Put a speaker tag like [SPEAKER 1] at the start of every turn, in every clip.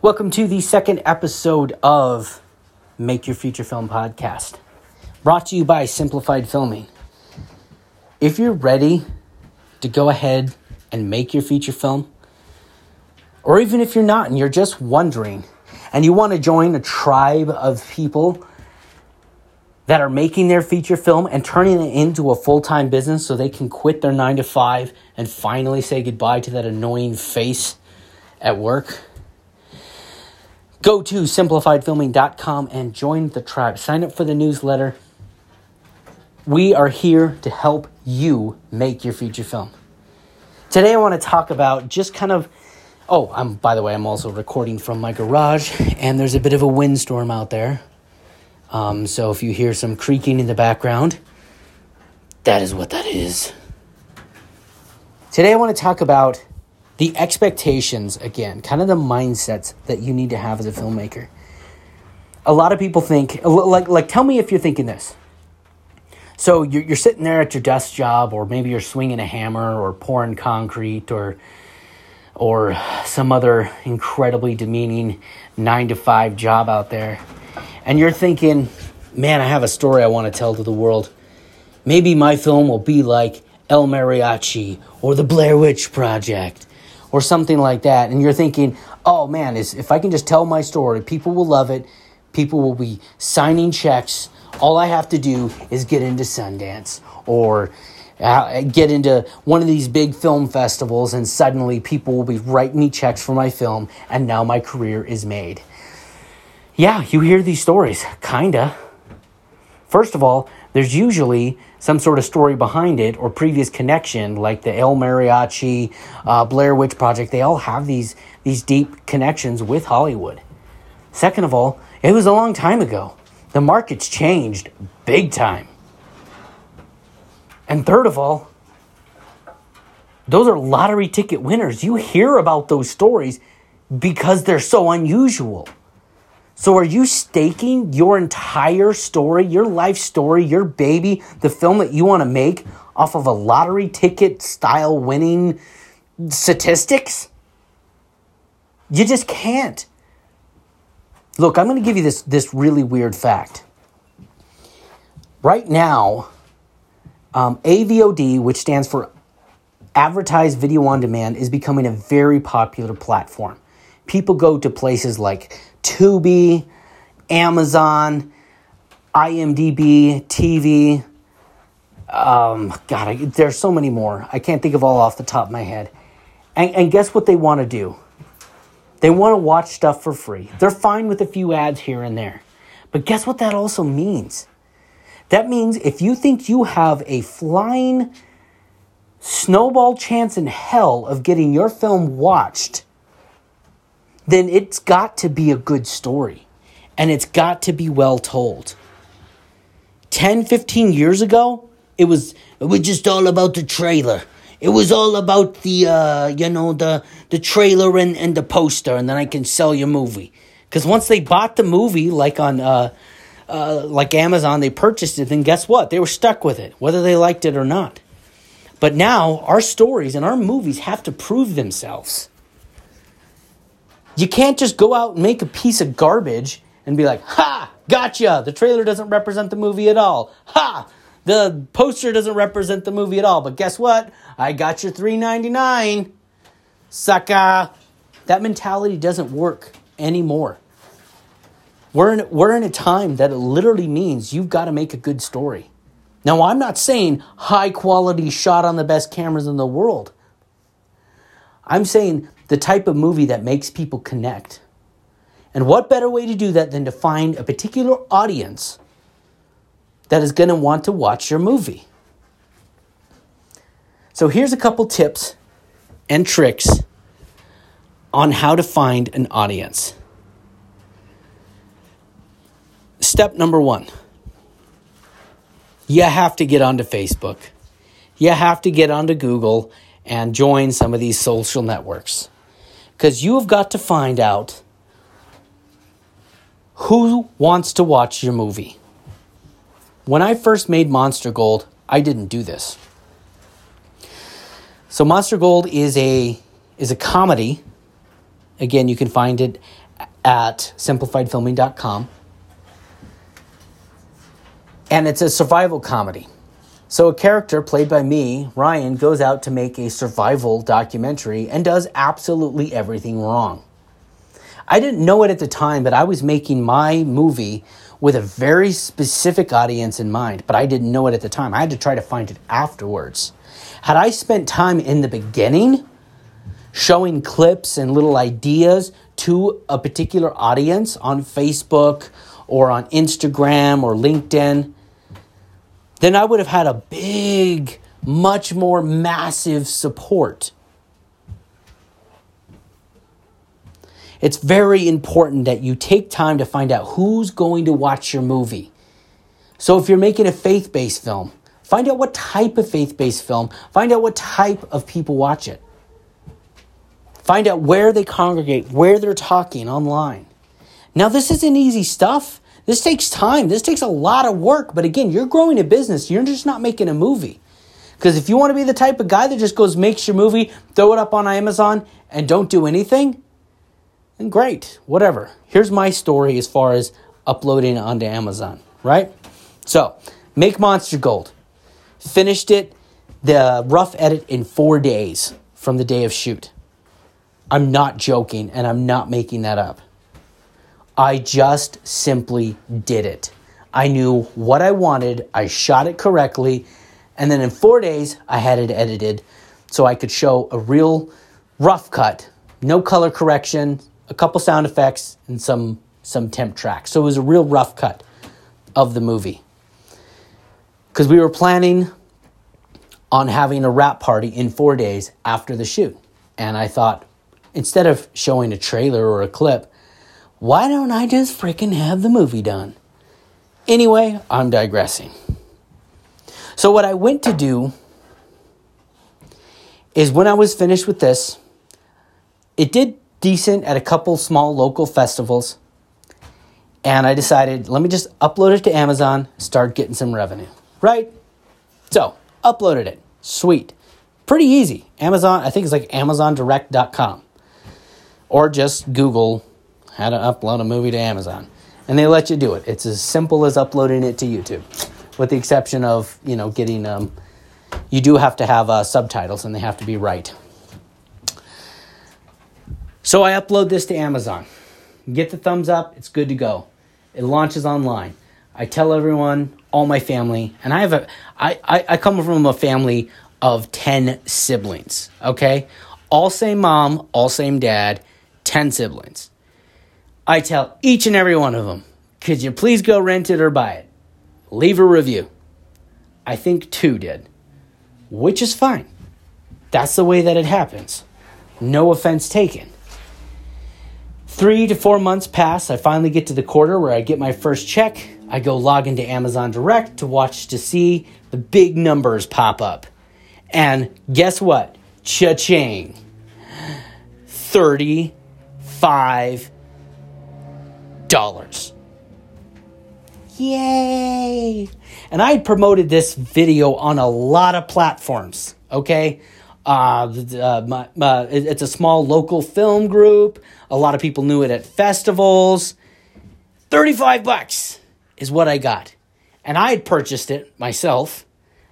[SPEAKER 1] Welcome to the second episode of Make Your Feature Film Podcast, brought to you by Simplified Filming. If you're ready to go ahead and make your feature film, or even if you're not and you're just wondering and you want to join a tribe of people that are making their feature film and turning it into a full time business so they can quit their nine to five and finally say goodbye to that annoying face at work Go to simplifiedfilming.com and join the tribe. Sign up for the newsletter. We are here to help you make your feature film. Today I want to talk about just kind of Oh, I'm by the way, I'm also recording from my garage and there's a bit of a windstorm out there. Um, so if you hear some creaking in the background, that is what that is. Today I want to talk about the expectations again, kind of the mindsets that you need to have as a filmmaker. A lot of people think, uh, like, like tell me if you're thinking this. So you're, you're sitting there at your desk job, or maybe you're swinging a hammer, or pouring concrete, or or some other incredibly demeaning nine to five job out there, and you're thinking, man, I have a story I want to tell to the world. Maybe my film will be like El Mariachi or the Blair Witch Project or something like that, and you're thinking, oh man, is if I can just tell my story, people will love it, people will be signing checks. All I have to do is get into Sundance or uh, get into one of these big film festivals, and suddenly people will be writing me checks for my film, and now my career is made. Yeah, you hear these stories, kinda. First of all, there's usually some sort of story behind it or previous connection, like the El Mariachi, uh, Blair Witch Project. They all have these these deep connections with Hollywood. Second of all, it was a long time ago. The market's changed big time. And third of all, those are lottery ticket winners. You hear about those stories because they're so unusual. So, are you staking your entire story, your life story, your baby, the film that you want to make off of a lottery ticket style winning statistics? You just can't. Look, I'm going to give you this, this really weird fact. Right now, um, AVOD, which stands for Advertised Video on Demand, is becoming a very popular platform. People go to places like Tubi, Amazon, IMDb, TV. Um, God, I, there's so many more. I can't think of all off the top of my head. And, and guess what they want to do? They want to watch stuff for free. They're fine with a few ads here and there. But guess what that also means? That means if you think you have a flying snowball chance in hell of getting your film watched, then it's got to be a good story and it's got to be well told. 10, 15 years ago, it was it was just all about the trailer. It was all about the uh, you know the the trailer and, and the poster, and then I can sell your movie. Because once they bought the movie, like on uh, uh, like Amazon, they purchased it. Then guess what? They were stuck with it, whether they liked it or not. But now our stories and our movies have to prove themselves. You can't just go out and make a piece of garbage and be like, ha, gotcha. The trailer doesn't represent the movie at all. Ha, the poster doesn't represent the movie at all. But guess what? I got your three ninety nine, sucker. That mentality doesn't work anymore. We're in, we're in a time that it literally means you've got to make a good story. Now, I'm not saying high quality shot on the best cameras in the world. I'm saying the type of movie that makes people connect. And what better way to do that than to find a particular audience that is going to want to watch your movie? So here's a couple tips and tricks on how to find an audience. Step number one you have to get onto Facebook. You have to get onto Google and join some of these social networks because you have got to find out who wants to watch your movie. When I first made Monster Gold, I didn't do this. So Monster Gold is a is a comedy. Again, you can find it at simplifiedfilming.com. And it's a survival comedy. So, a character played by me, Ryan, goes out to make a survival documentary and does absolutely everything wrong. I didn't know it at the time, but I was making my movie with a very specific audience in mind, but I didn't know it at the time. I had to try to find it afterwards. Had I spent time in the beginning showing clips and little ideas to a particular audience on Facebook or on Instagram or LinkedIn, then I would have had a big, much more massive support. It's very important that you take time to find out who's going to watch your movie. So if you're making a faith based film, find out what type of faith based film, find out what type of people watch it. Find out where they congregate, where they're talking online. Now, this isn't easy stuff. This takes time. This takes a lot of work. But again, you're growing a business. You're just not making a movie. Because if you want to be the type of guy that just goes, makes your movie, throw it up on Amazon, and don't do anything, then great, whatever. Here's my story as far as uploading onto Amazon, right? So, make Monster Gold. Finished it, the rough edit in four days from the day of shoot. I'm not joking, and I'm not making that up. I just simply did it. I knew what I wanted, I shot it correctly, and then in four days, I had it edited so I could show a real rough cut, no color correction, a couple sound effects, and some, some temp tracks. So it was a real rough cut of the movie. Because we were planning on having a wrap party in four days after the shoot. And I thought, instead of showing a trailer or a clip, why don't I just freaking have the movie done? Anyway, I'm digressing. So, what I went to do is when I was finished with this, it did decent at a couple small local festivals. And I decided, let me just upload it to Amazon, start getting some revenue. Right? So, uploaded it. Sweet. Pretty easy. Amazon, I think it's like amazondirect.com. Or just Google how to upload a movie to Amazon. And they let you do it. It's as simple as uploading it to YouTube, with the exception of, you know, getting, um, you do have to have uh, subtitles and they have to be right. So I upload this to Amazon. Get the thumbs up, it's good to go. It launches online. I tell everyone, all my family, and I have a I, I, I come from a family of 10 siblings, okay? All same mom, all same dad, 10 siblings. I tell each and every one of them, could you please go rent it or buy it? Leave a review. I think two did, which is fine. That's the way that it happens. No offense taken. Three to four months pass. I finally get to the quarter where I get my first check. I go log into Amazon Direct to watch to see the big numbers pop up. And guess what? Cha-ching. 35 dollars. Yay! And I promoted this video on a lot of platforms, okay? Uh, uh, my, my, it's a small local film group. A lot of people knew it at festivals. 35 bucks is what I got. And I had purchased it myself.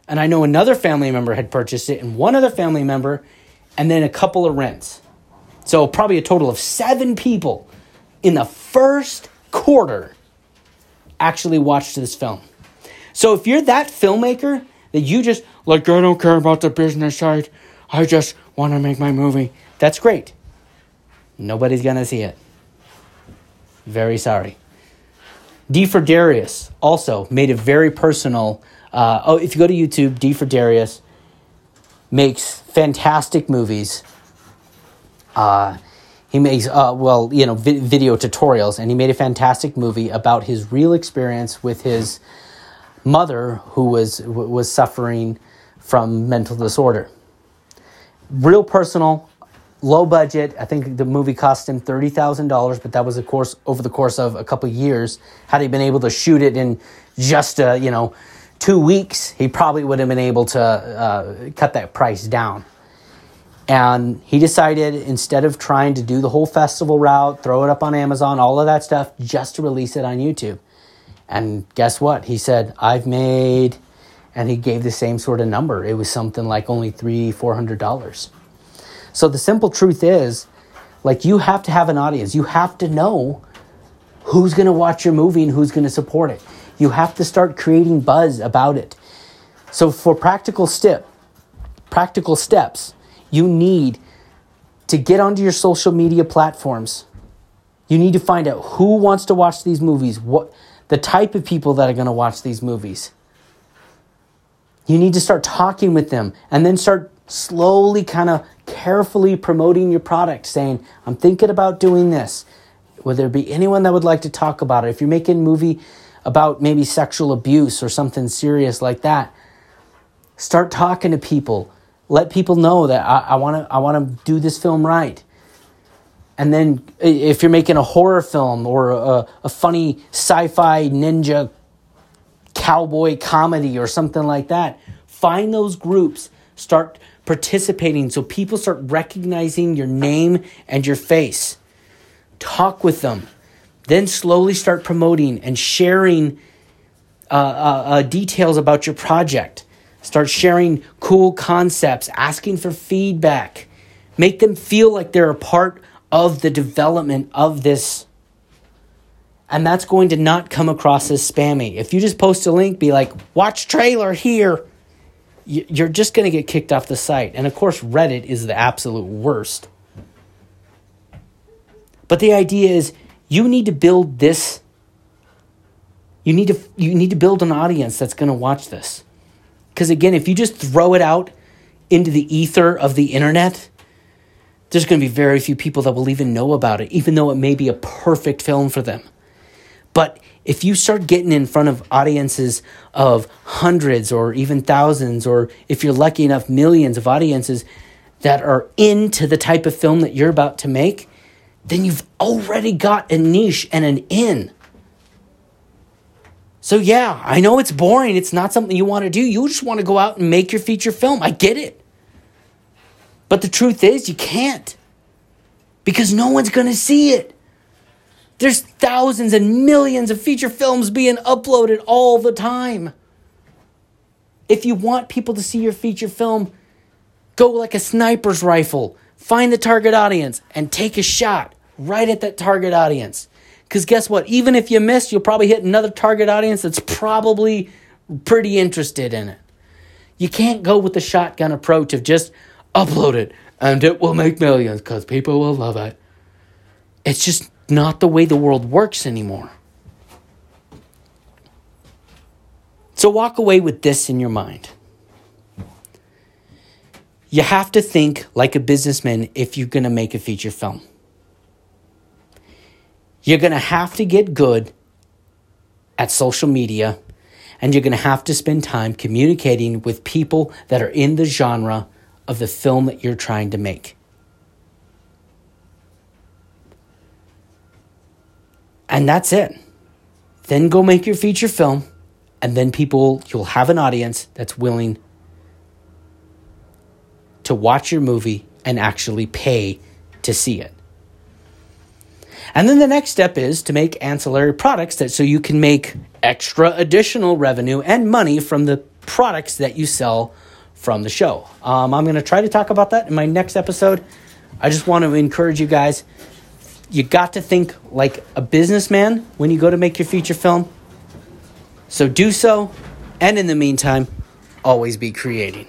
[SPEAKER 1] And I know another family member had purchased it, and one other family member, and then a couple of rents. So probably a total of seven people in the first quarter actually watched this film. So if you're that filmmaker that you just like, I don't care about the business side, I just want to make my movie, that's great. Nobody's gonna see it. Very sorry. D for Darius also made a very personal. Uh, oh, if you go to YouTube, D for Darius makes fantastic movies. Uh, he makes uh, well you know vi- video tutorials and he made a fantastic movie about his real experience with his mother who was was suffering from mental disorder. Real personal low budget. I think the movie cost him $30000 but that was of course over the course of a couple years. Had he been able to shoot it in just uh, you know two weeks he probably would have been able to uh, cut that price down And he decided instead of trying to do the whole festival route, throw it up on Amazon, all of that stuff, just to release it on YouTube. And guess what? He said, I've made, and he gave the same sort of number. It was something like only three, four hundred dollars. So the simple truth is, like, you have to have an audience. You have to know who's going to watch your movie and who's going to support it. You have to start creating buzz about it. So for practical step, practical steps, you need to get onto your social media platforms. You need to find out who wants to watch these movies, what the type of people that are going to watch these movies. You need to start talking with them and then start slowly kind of carefully promoting your product saying, "I'm thinking about doing this." Would there be anyone that would like to talk about it? If you're making a movie about maybe sexual abuse or something serious like that, start talking to people. Let people know that I want to I want to do this film right. And then if you're making a horror film or a, a funny sci-fi ninja cowboy comedy or something like that, find those groups, start participating so people start recognizing your name and your face talk with them, then slowly start promoting and sharing uh, uh, uh, details about your project. Start sharing cool concepts, asking for feedback. Make them feel like they're a part of the development of this. And that's going to not come across as spammy. If you just post a link, be like, watch trailer here, you're just going to get kicked off the site. And of course, Reddit is the absolute worst. But the idea is you need to build this you need to you need to build an audience that's going to watch this. Cuz again, if you just throw it out into the ether of the internet, there's going to be very few people that will even know about it even though it may be a perfect film for them. But if you start getting in front of audiences of hundreds or even thousands or if you're lucky enough millions of audiences that are into the type of film that you're about to make, then you've already got a niche and an in. So, yeah, I know it's boring. It's not something you want to do. You just want to go out and make your feature film. I get it. But the truth is, you can't because no one's going to see it. There's thousands and millions of feature films being uploaded all the time. If you want people to see your feature film, go like a sniper's rifle. Find the target audience and take a shot right at that target audience. Because guess what? Even if you miss, you'll probably hit another target audience that's probably pretty interested in it. You can't go with the shotgun approach of just upload it and it will make millions because people will love it. It's just not the way the world works anymore. So walk away with this in your mind. You have to think like a businessman if you're going to make a feature film. You're going to have to get good at social media and you're going to have to spend time communicating with people that are in the genre of the film that you're trying to make. And that's it. Then go make your feature film, and then people, you'll have an audience that's willing to watch your movie and actually pay to see it. And then the next step is to make ancillary products that so you can make extra additional revenue and money from the products that you sell from the show. Um, I'm going to try to talk about that in my next episode. I just want to encourage you guys. You got to think like a businessman when you go to make your feature film. So do so. And in the meantime, always be creating.